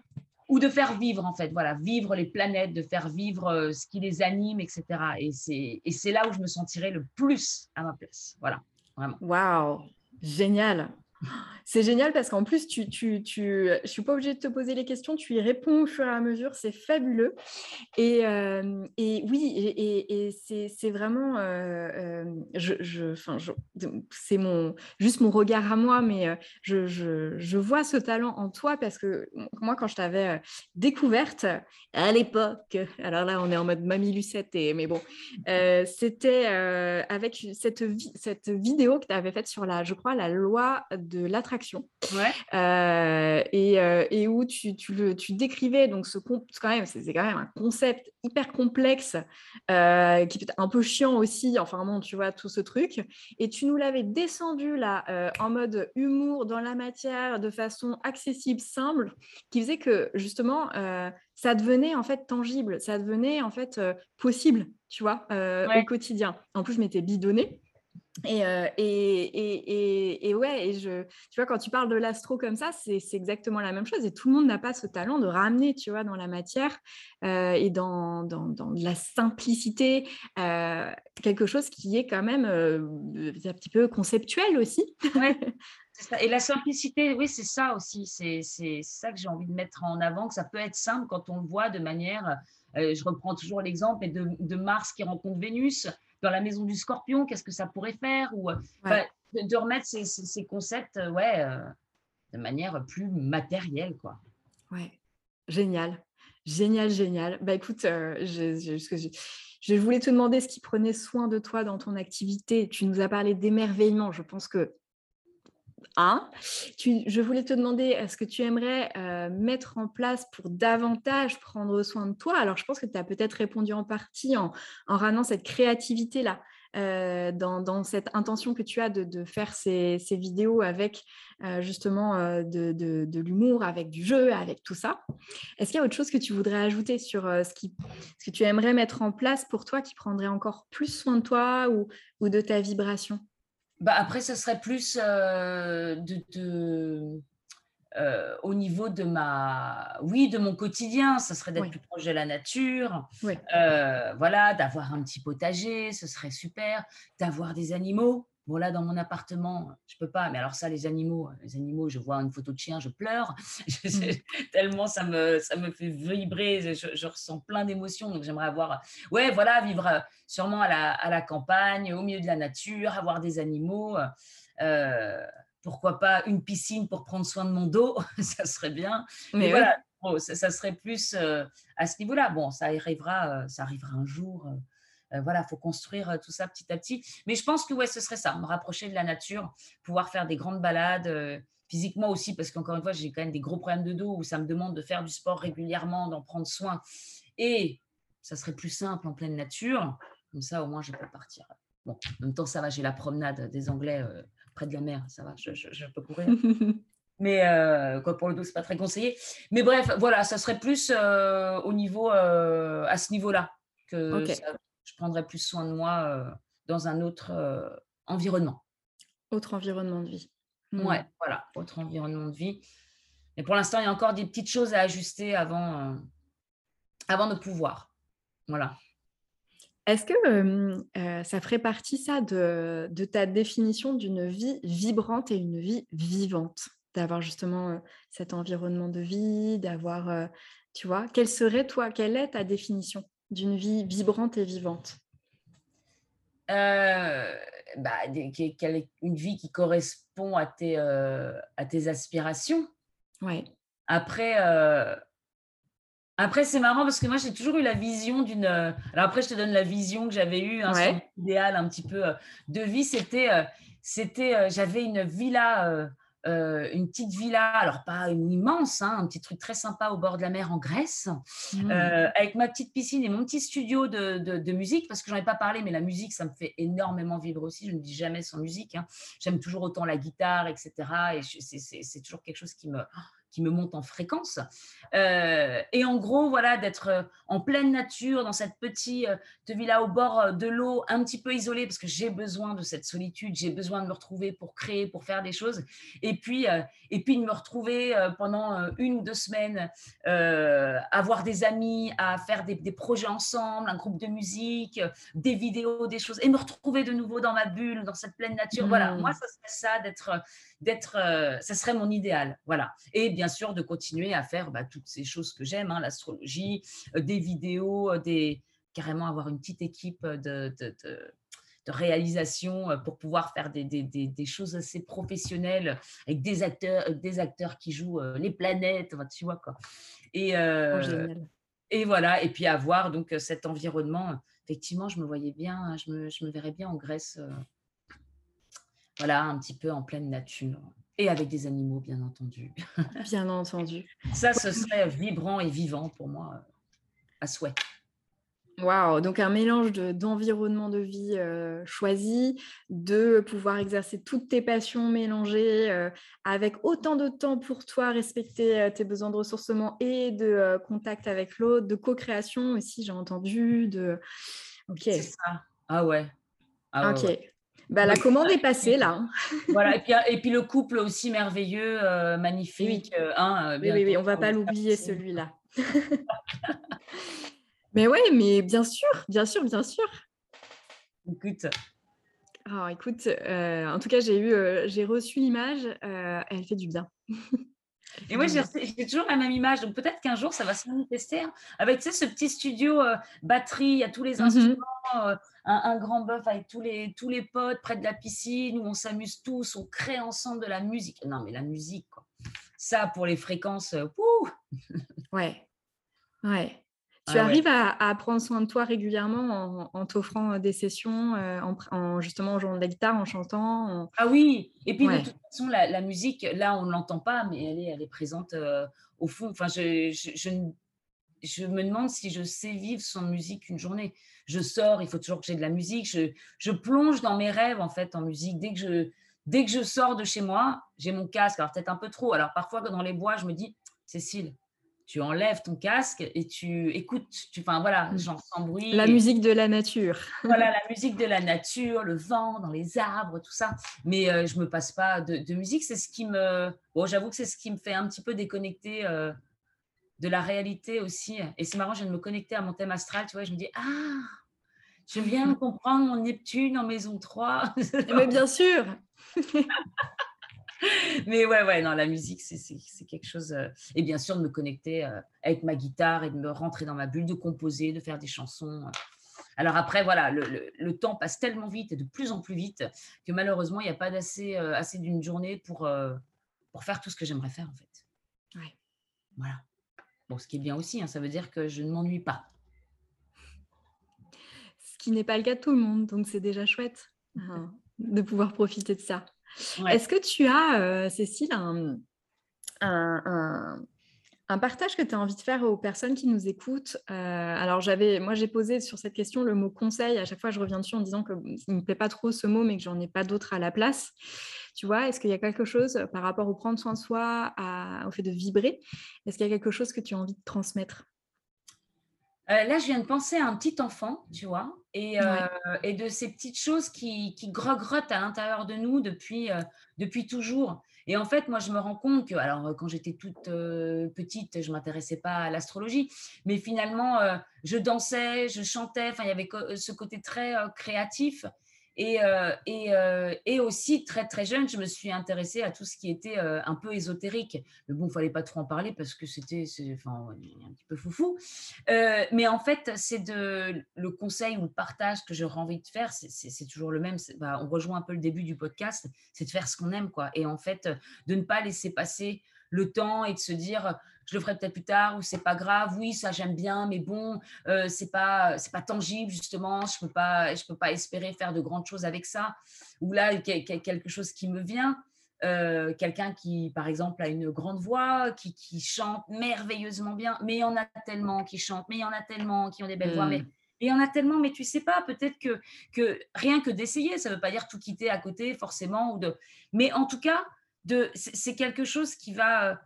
Speaker 2: Ou de faire vivre, en fait, voilà, vivre les planètes, de faire vivre euh, ce qui les anime, etc. Et c'est là où je me sentirais le plus à ma place. Voilà, vraiment.
Speaker 1: Waouh, génial. C'est génial parce qu'en plus, tu, tu, tu, je suis pas obligée de te poser les questions, tu y réponds au fur et à mesure, c'est fabuleux. Et, euh, et oui, et, et c'est vraiment, euh, euh, je, je, c'est mon, juste mon regard à moi, mais je, je, je, vois ce talent en toi parce que moi, quand je t'avais découverte à l'époque, alors là, on est en mode Mamie Lucette, et, mais bon, c'était avec cette, cette vidéo que tu avais faite sur la, je crois, la loi l'attraction. Euh, et, euh, et, où tu, tu, le, tu décrivais, donc ce quand même, c'est quand même un concept hyper complexe, euh, qui être un peu chiant aussi, enfin bon, tu vois, tout ce truc. Et tu nous l'avais descendu là, en mode humour dans la matière, de façon accessible, simple, qui faisait que justement, ça devenait en fait tangible, ça devenait en fait possible, tu vois, au quotidien. En plus, je m'étais bidonnée. Euh, et, et, et, et, ouais, et je, tu vois, quand tu parles de l'astro comme ça, c'est exactement la même chose. Et tout le monde n'a pas ce talent de ramener, tu vois, dans la matière euh, et dans, dans, dans, la simplicité, euh, quelque chose qui est quand même un petit peu conceptuel aussi.
Speaker 2: Ouais, Et la simplicité, oui, c'est ça aussi. C'est ça que j'ai envie de mettre en avant, que ça peut être simple quand on le voit de manière. Je reprends toujours l'exemple de, de Mars qui rencontre Vénus dans la maison du scorpion, qu'est-ce que ça pourrait faire ou de, remettre ces, concepts euh, ouais, euh, de manière plus matérielle. Quoi.
Speaker 1: Ouais, génial. Génial, génial. Bah écoute, euh, je, je, voulais te demander ce qui prenait soin de toi dans ton activité. Tu nous as parlé d'émerveillement. Je pense que Je voulais te demander, est-ce que tu aimerais euh, mettre en place pour davantage prendre soin de toi? Alors, je pense que tu as peut-être répondu en partie en, en ramenant cette créativité-là. dans, cette intention que tu as de, faire ces, vidéos avec justement de, l'humour, avec du jeu, avec tout ça. Est-ce qu'il y a autre chose que tu voudrais ajouter sur ce, ce que tu aimerais mettre en place pour toi qui prendrait encore plus soin de toi ou de ta vibration?
Speaker 2: Bah Après, ce serait plus de euh, au niveau de ma, oui, de mon quotidien, ça serait d'être plus proche de la nature, euh, voilà, d'avoir un petit potager, ce serait super, d'avoir des animaux. Bon là, dans mon appartement, je peux pas, mais alors ça, les animaux, les animaux, je vois une photo de chien, je pleure, mmh. tellement ça me, ça me fait vibrer, je, ressens plein d'émotions, donc j'aimerais avoir, ouais, voilà, vivre euh, sûrement à la, à la, campagne, au milieu de la nature, avoir des animaux. Euh, pourquoi pas une piscine pour prendre soin de mon dos, ça serait bien. Mais, voilà, ça, serait plus euh, à ce niveau-là. Bon, ça arrivera, euh, ça arrivera un jour. Euh, voilà, faut construire tout ça petit à petit. Mais je pense que ouais, ce serait ça, me rapprocher de la nature, pouvoir faire des grandes balades. Physiquement aussi, parce qu'encore une fois, j'ai quand même des gros problèmes de dos où ça me demande de faire du sport régulièrement, d'en prendre soin. Et ça serait plus simple en pleine nature. Comme ça, au moins, je peux partir. Bon, en même temps, ça va, j'ai la promenade des Anglais près de la mer, ça va, je, peux courir. Mais euh, quoi pour le dos, c'est pas très conseillé. Mais bref, voilà, ça serait plus euh, au niveau, euh, à ce niveau-là que je prendrais plus soin de moi dans un autre environnement.
Speaker 1: Autre environnement de vie.
Speaker 2: Hmm. Ouais, voilà, autre environnement de vie. Mais pour l'instant, il y a encore des petites choses à ajuster avant, avant de pouvoir. Voilà.
Speaker 1: Est-ce que ça ferait partie, ça, de, ta définition d'une vie vibrante et une vie vivante? D'avoir justement cet environnement de vie, d'avoir, tu vois, quelle serait, toi, quelle est ta définition? D'une vie vibrante et vivante
Speaker 2: bah, une vie qui correspond à tes, à tes aspirations.
Speaker 1: Ouais.
Speaker 2: Après, après, c'est marrant parce que moi, j'ai toujours eu la vision d'une. Euh, alors après, je te donne la vision que j'avais eue, un idéal un petit peu euh, de vie. C'était, euh, c'était, j'avais une villa, une petite villa, alors pas une immense, hein, un petit truc très sympa au bord de la mer en Grèce, mmh. avec ma petite piscine et mon petit studio de, de, musique, parce que j'en ai pas parlé, mais la musique, ça me fait énormément vivre aussi. Je ne dis jamais sans musique. Hein. J'aime toujours autant la guitare, etc. Et c'est toujours quelque chose qui me qui me monte en fréquence. Euh, et en gros, voilà, d'être euh, en pleine nature, dans cette petite euh, villa au bord de l'eau, un petit peu isolée, parce que j'ai besoin de cette solitude, j'ai besoin de me retrouver pour créer, pour faire des choses. Et puis, et puis de me retrouver pendant une ou deux semaines, avoir des amis, à faire des, projets ensemble, un groupe de musique, des vidéos, des choses, et me retrouver de nouveau dans ma bulle, dans cette pleine nature. Voilà, moi, ça serait ça, d'être d'être, euh, ça serait mon idéal, voilà. Et bien sûr de continuer à faire bah, toutes ces choses que j'aime, hein, l'astrologie, euh, des vidéos, euh, des carrément avoir une petite équipe de, de, de, réalisation pour pouvoir faire des, des, des, choses assez professionnelles avec des acteurs, des acteurs qui jouent les planètes, tu vois quoi. Et, oh, et voilà, et puis avoir donc cet environnement. Effectivement, je me voyais bien, je me, je me verrais bien en Grèce voilà, un petit peu en pleine nature. Et avec des animaux, bien entendu.
Speaker 1: Bien entendu.
Speaker 2: Ça, ce serait vibrant et vivant pour moi, euh, à souhait.
Speaker 1: Waouh, donc un mélange d'environnement de, vie euh, choisi, de pouvoir exercer toutes tes passions mélangées euh, avec autant de temps pour toi, respecter tes besoins de ressourcement et de contact avec l'autre, de co-création aussi, j'ai entendu. De...
Speaker 2: Ok. C'est ça. Ah ouais.
Speaker 1: Ah ok. Bah, la commande est passée là. Hein.
Speaker 2: voilà, et puis, et puis, le couple aussi merveilleux, euh, magnifique.
Speaker 1: Oui. Hein, oui, oui, on va pas l'oublier celui-là. mais ouais, mais bien sûr, bien sûr, bien sûr.
Speaker 2: Écoute.
Speaker 1: Oh, écoute, euh, en tout cas, j'ai eu, j'ai reçu l'image, elle fait du bien.
Speaker 2: Et moi, j'ai toujours la même image. Donc, peut-être qu'un jour, ça va se manifester. Hein. Avec, tu sais, ce petit studio batterie, il y a tous les mmh instruments, un, grand bœuf avec tous les, tous les potes près de la piscine où on s'amuse tous, on crée ensemble de la musique. Non, mais la musique, quoi. Ça, pour les fréquences, euh,
Speaker 1: Ouais, ouais. Tu arrives À, prendre soin de toi régulièrement en, t'offrant euh, des sessions, euh, en, justement en jouant de la guitare, en chantant.
Speaker 2: Ah oui, et puis de toute façon, la, musique, là, on ne l'entend pas, mais elle est, elle est présente au fond. Enfin, je, je, je, je, me demande si je sais vivre sans musique une journée je sors, il faut toujours que j'ai de la musique. Je, je, plonge dans mes rêves en fait en musique. Dès que je, dès que je sors de chez moi, j'ai mon casque. Alors peut-être un peu trop. Alors parfois dans les bois, je me dis, Cécile, tu enlèves ton casque et tu écoutes, tu, enfin voilà,
Speaker 1: mmh.
Speaker 2: genre sans bruit.
Speaker 1: La musique de la nature.
Speaker 2: voilà, la musique de la nature, le vent dans les arbres, tout ça. Mais euh, je me passe pas de, musique. C'est ce qui me, bon, j'avoue que c'est ce qui me fait un petit peu déconnecter euh, de la réalité aussi. Et c'est marrant, je viens de me connecter à mon thème astral, tu vois. Je me dis ah, je viens de comprendre mon Neptune en maison 3.
Speaker 1: Mais bien sûr.
Speaker 2: Mais ouais, ouais, non, la musique, c'est quelque chose. Euh, et bien sûr, de me connecter euh, avec ma guitare et de me rentrer dans ma bulle, de composer, de faire des chansons. Euh. Alors après, voilà, le, temps passe tellement vite et de plus en plus vite que malheureusement, il n'y a pas d'assez assez d'une journée pour, pour faire tout ce que j'aimerais faire, en fait.
Speaker 1: Ouais.
Speaker 2: Voilà. Bon, ce qui est bien aussi, hein, ça veut dire que je ne m'ennuie pas.
Speaker 1: Ce qui n'est pas le cas de tout le monde, donc c'est déjà chouette hein, de pouvoir profiter de ça. Est-ce que tu as, euh, Cécile, un, un, partage que tu as envie de faire aux personnes qui nous écoutent? Euh, Alors, j'avais, moi, j'ai posé sur cette question le mot conseil. À chaque fois, je reviens dessus en disant que ne me plaît pas trop ce mot, mais que j'en ai pas d'autre à la place. Tu vois, est-ce qu'il y a quelque chose par rapport au prendre soin de soi, au fait de vibrer Est-ce qu'il y a quelque chose que tu as envie de transmettre?
Speaker 2: Euh, là, je viens de penser à un petit enfant, tu vois, et, euh, et de ces petites choses qui, qui grogottent à l'intérieur de nous depuis, euh, depuis toujours. Et en fait, moi, je me rends compte que, alors, quand j'étais toute petite, je ne m'intéressais pas à l'astrologie, mais finalement, je dansais, je chantais, enfin, il y avait ce côté très créatif. Et, euh, et, euh, et, aussi, très très jeune, je me suis intéressée à tout ce qui était euh, un peu ésotérique. Mais bon, il fallait pas trop en parler parce que c'était enfin, un petit peu foufou. mais en fait, c'est de le conseil ou le partage que j'aurais envie de faire, c'est toujours le même. Bah, on rejoint un peu le début du podcast, c'est de faire ce qu'on aime. quoi. Et en fait, de ne pas laisser passer le temps et de se dire je le ferai peut-être plus tard ou c'est pas grave oui ça j'aime bien mais bon euh, c'est pas c'est pas tangible justement je peux pas je peux pas espérer faire de grandes choses avec ça ou là quelque chose qui me vient euh, quelqu'un qui par exemple a une grande voix qui, qui, chante merveilleusement bien mais il y en a tellement qui chantent mais il y en a tellement qui ont des belles voix mais hmm. il y en a tellement, mais tu sais pas, peut-être que, que rien que d'essayer, ça ne veut pas dire tout quitter à côté forcément. Ou de... Mais en tout cas, c'est quelque chose qui va...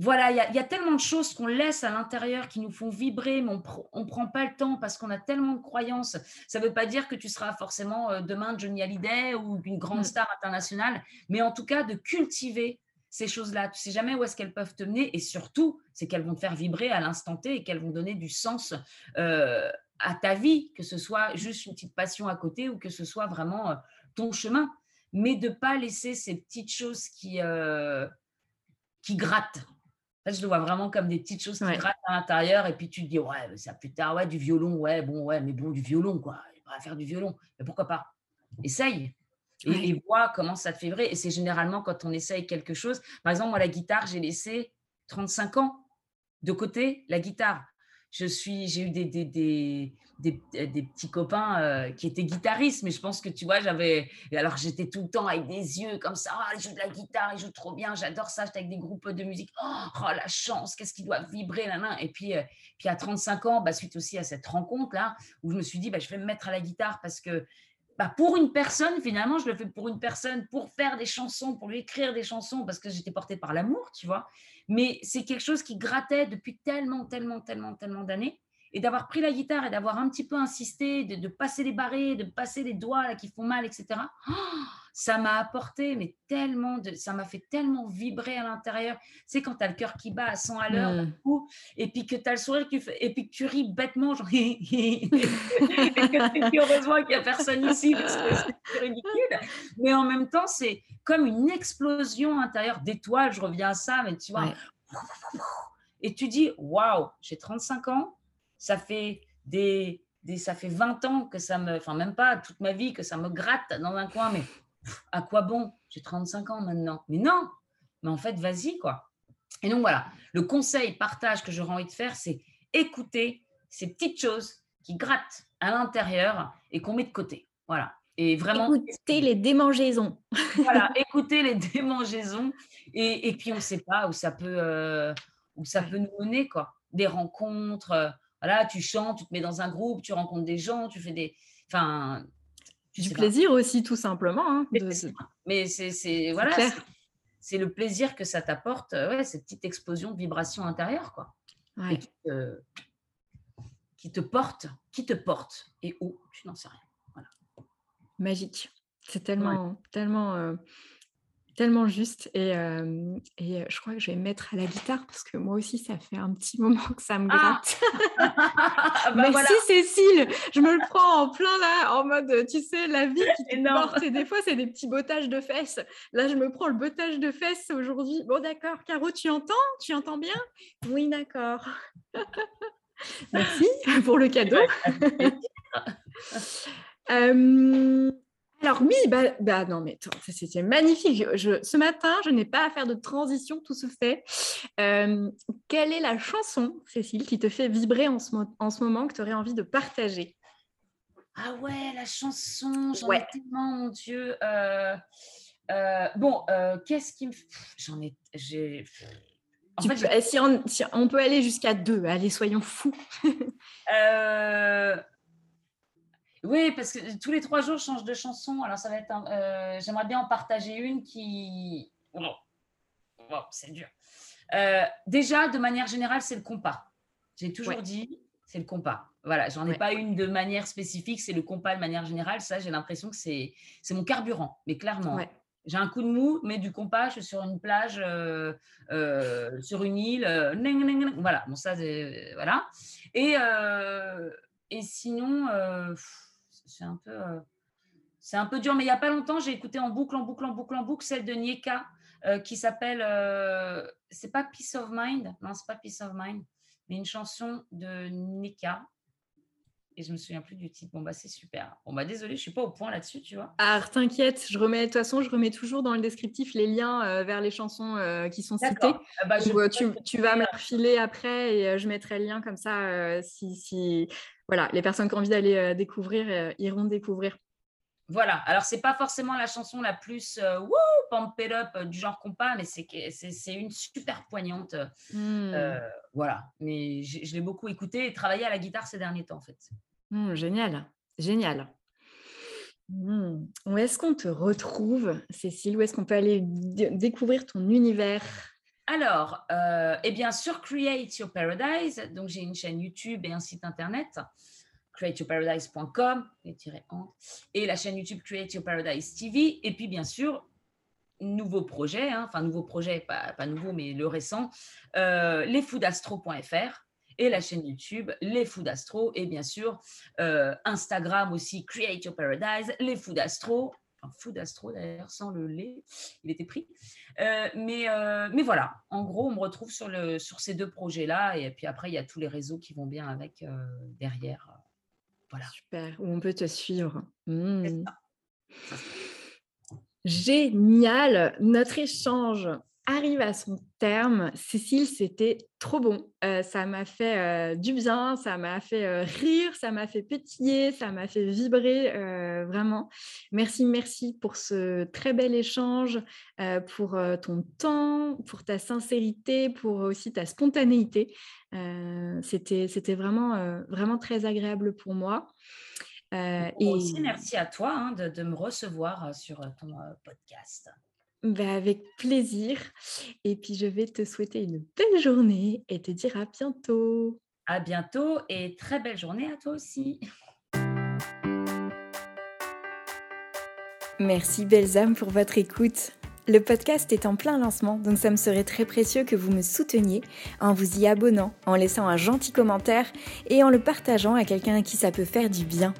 Speaker 2: Euh, voilà, il y, a tellement de choses qu'on laisse à l'intérieur qui nous font vibrer, mais on ne prend pas le temps parce qu'on a tellement de croyances. Ça ne veut pas dire que tu seras forcément euh, demain Johnny Hallyday ou une grande mm. star internationale, mais en tout cas de cultiver ces choses-là. Tu sais jamais où est-ce qu'elles peuvent te mener et surtout, c'est qu'elles vont te faire vibrer à l'instant T et qu'elles vont donner du sens euh, à ta vie, que ce soit juste une petite passion à côté ou que ce soit vraiment ton chemin mais de ne pas laisser ces petites choses qui, euh, qui grattent. En fait, je le vois vraiment comme des petites choses qui grattent à l'intérieur, et puis tu te dis, ouais, ça plus tard, ouais, du violon, ouais, bon, ouais, mais bon, du violon, quoi. Il va faire du violon. Mais pourquoi pas? Essaye. Et, vois comment ça te fait vrai. Et c'est généralement quand on essaye quelque chose. Par exemple, moi, la guitare, j'ai laissé 35 ans de côté la guitare. Je suis, j'ai eu des, petits copains euh, qui étaient guitaristes, mais je pense que tu vois, j'avais. Alors j'étais tout le temps avec des yeux comme ça, oh, ils jouent de la guitare, ils jouent trop bien, j'adore ça, j'étais avec des groupes de musique, oh, oh la chance, qu'est-ce qui doit vibrer, là, là. Et puis, euh, puis à 35 ans, bah, suite aussi à cette rencontre-là, où je me suis dit, bah, je vais me mettre à la guitare parce que bah, pour une personne, finalement, je le fais pour une personne, pour faire des chansons, pour lui écrire des chansons, parce que j'étais portée par l'amour, tu vois. Mais c'est quelque chose qui grattait depuis tellement, tellement, tellement, tellement d'années et d'avoir pris la guitare et d'avoir un petit peu insisté, de, passer les barrés, de passer les doigts là, qui font mal, etc. ça m'a apporté, mais tellement de, ça m'a fait tellement vibrer à l'intérieur. C'est quand tu as le cœur qui bat à 100 à l'heure, mmh. et puis que tu as le sourire, qui fait, et puis que tu ris bêtement, genre, et que heureusement qu'il n'y a personne ici, parce que c'est ridicule. Mais en même temps, c'est comme une explosion intérieure d'étoiles, je reviens à ça, mais tu vois. Et tu dis, waouh, j'ai 35 ans, ça fait des, des, ça fait 20 ans que ça me, enfin même pas toute ma vie, que ça me gratte dans un coin, mais à quoi bon? J'ai 35 ans maintenant. Mais non, mais en fait, vas-y, quoi. Et donc voilà, le conseil, partage que j'aurais envie de faire, c'est écouter ces petites choses qui grattent à l'intérieur et qu'on met de côté. Voilà. Et vraiment.
Speaker 1: Écouter les démangeaisons.
Speaker 2: voilà, écouter les démangeaisons. Et, et puis, on ne sait pas où ça peut, euh, où ça peut nous mener, quoi. Des rencontres. Euh, voilà, tu chantes, tu te mets dans un groupe, tu rencontres des gens, tu fais des. Enfin.
Speaker 1: Du plaisir aussi, tout simplement. Hein,
Speaker 2: mais c'est voilà, c'est le plaisir que ça t'apporte, ouais, cette petite explosion de vibrations intérieures, quoi. qui, te, qui, te, porte, qui te porte et où, tu n'en sais rien. Voilà.
Speaker 1: Magique. C'est tellement, tellement tellement juste. Et, et, je crois que je vais me mettre à la guitare parce que moi aussi, ça fait un petit moment que ça me ah! gratte. bah Merci Cécile, je me le prends en plein là, en mode, tu sais, la vie qui te porte. Et des fois, c'est des petits bottages de fesses. Là, je me prends le bottage de fesses aujourd'hui. Bon, d'accord. Caro, tu entends? Tu entends bien? Oui, d'accord. Merci pour le cadeau. euh, alors oui, bah, bah, non, mais c'était magnifique. ce matin, je n'ai pas à faire de transition, tout se fait. Euh, quelle est la chanson, Cécile, qui te fait vibrer en ce, en ce moment, que tu aurais envie de partager?
Speaker 2: Ah ouais, la chanson, j'en ai tellement, mon Dieu. Euh, euh, bon, qu'est-ce qui me... J'en ai... J'ai...
Speaker 1: En fait, si, on, si, on, peut aller jusqu'à deux, allez, soyons fous.
Speaker 2: euh... Oui, parce que tous les trois jours, je change de chanson. Alors, ça va être. Euh, j'aimerais bien en partager une qui. Oh, c'est dur. Euh, déjà, de manière générale, c'est le compas. J'ai toujours dit, c'est le compas. Voilà, j'en ai pas une de manière spécifique, c'est le compas de manière générale. Ça, j'ai l'impression que c'est mon carburant, mais clairement. J'ai un coup de mou, mais du compas, je suis sur une plage, euh, sur une île. voilà, bon, ça, voilà. Et, et sinon c'est un peu. Euh, c'est un peu dur, mais il n'y a pas longtemps, j'ai écouté en boucle, en boucle, en boucle, en boucle, celle de Nieka, euh, qui s'appelle. Euh, c'est pas Peace of Mind, non, c'est pas Peace of Mind, mais une chanson de Nieka. Et je me souviens plus du titre. Bon, bah, c'est super. Bon, bah, désolé, je suis pas au point là-dessus, tu vois.
Speaker 1: Ah, t'inquiète, je remets, de toute façon, je remets toujours dans le descriptif les liens vers les chansons qui sont citées. Ah bah, tu, tu, vas me refiler après et je mettrai le lien comme ça si, si, voilà, les personnes qui ont envie d'aller euh, découvrir euh, iront découvrir.
Speaker 2: Voilà, alors c'est pas forcément la chanson la plus euh, pump it up du genre compas, mais c'est une super poignante. Hmm. voilà, mais je, l'ai beaucoup écoutée et travaillé à la guitare ces derniers temps en fait.
Speaker 1: Hmm, génial, génial. Hmm. Où est-ce qu'on te retrouve, Cécile? Où est-ce qu'on peut aller découvrir ton univers?
Speaker 2: Alors, euh, eh bien, sur Create Your Paradise, donc j'ai une chaîne YouTube et un site internet, createyourparadise.com, et la chaîne YouTube Create Your Paradise TV, et puis bien sûr, nouveau projet, hein, enfin nouveau projet, pas, nouveau, mais le récent, euh, lesfoodastro.fr et la chaîne YouTube Les Food Astro et bien sûr euh, Instagram aussi Create Your Paradise, Les Food Astro un fou d'astro d'ailleurs, sans le lait, il était pris. Euh, mais, euh, mais voilà, en gros, on me retrouve sur, le, sur ces deux projets-là. Et puis après, il y a tous les réseaux qui vont bien avec euh, derrière. Voilà.
Speaker 1: Super, où on peut te suivre. Mmh. Génial, notre échange arrive à son terme. Cécile, c'était trop bon. Euh, ça m'a fait euh, du bien, ça m'a fait euh, rire, ça m'a fait pétiller, ça m'a fait vibrer vraiment. Merci, merci pour ce très bel échange, pour ton temps, pour ta sincérité, pour aussi ta spontanéité. c'était, c'était vraiment, vraiment très agréable pour moi.
Speaker 2: et aussi, merci à toi hein, de, de, me recevoir sur ton podcast.
Speaker 1: Bah, avec plaisir. Et puis, je vais te souhaiter une belle journée et te dire à bientôt.
Speaker 2: À bientôt et très belle journée à toi aussi.
Speaker 1: Merci, belles âmes, pour votre écoute. Le podcast est en plein lancement, donc ça me serait très précieux que vous me souteniez en vous y abonnant, en laissant un gentil commentaire et en le partageant à quelqu'un à qui ça peut faire du bien.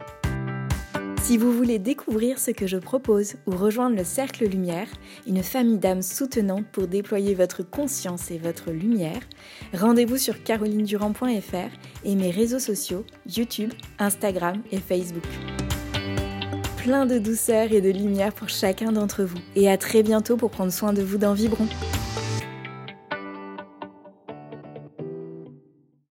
Speaker 1: Si vous voulez découvrir ce que je propose ou rejoindre le Cercle Lumière, une famille d'âmes soutenantes pour déployer votre conscience et votre lumière, rendez-vous sur carolinedurand.fr et mes réseaux sociaux YouTube, Instagram et Facebook. Plein de douceur et de lumière pour chacun d'entre vous et à très bientôt pour prendre soin de vous dans Vibron.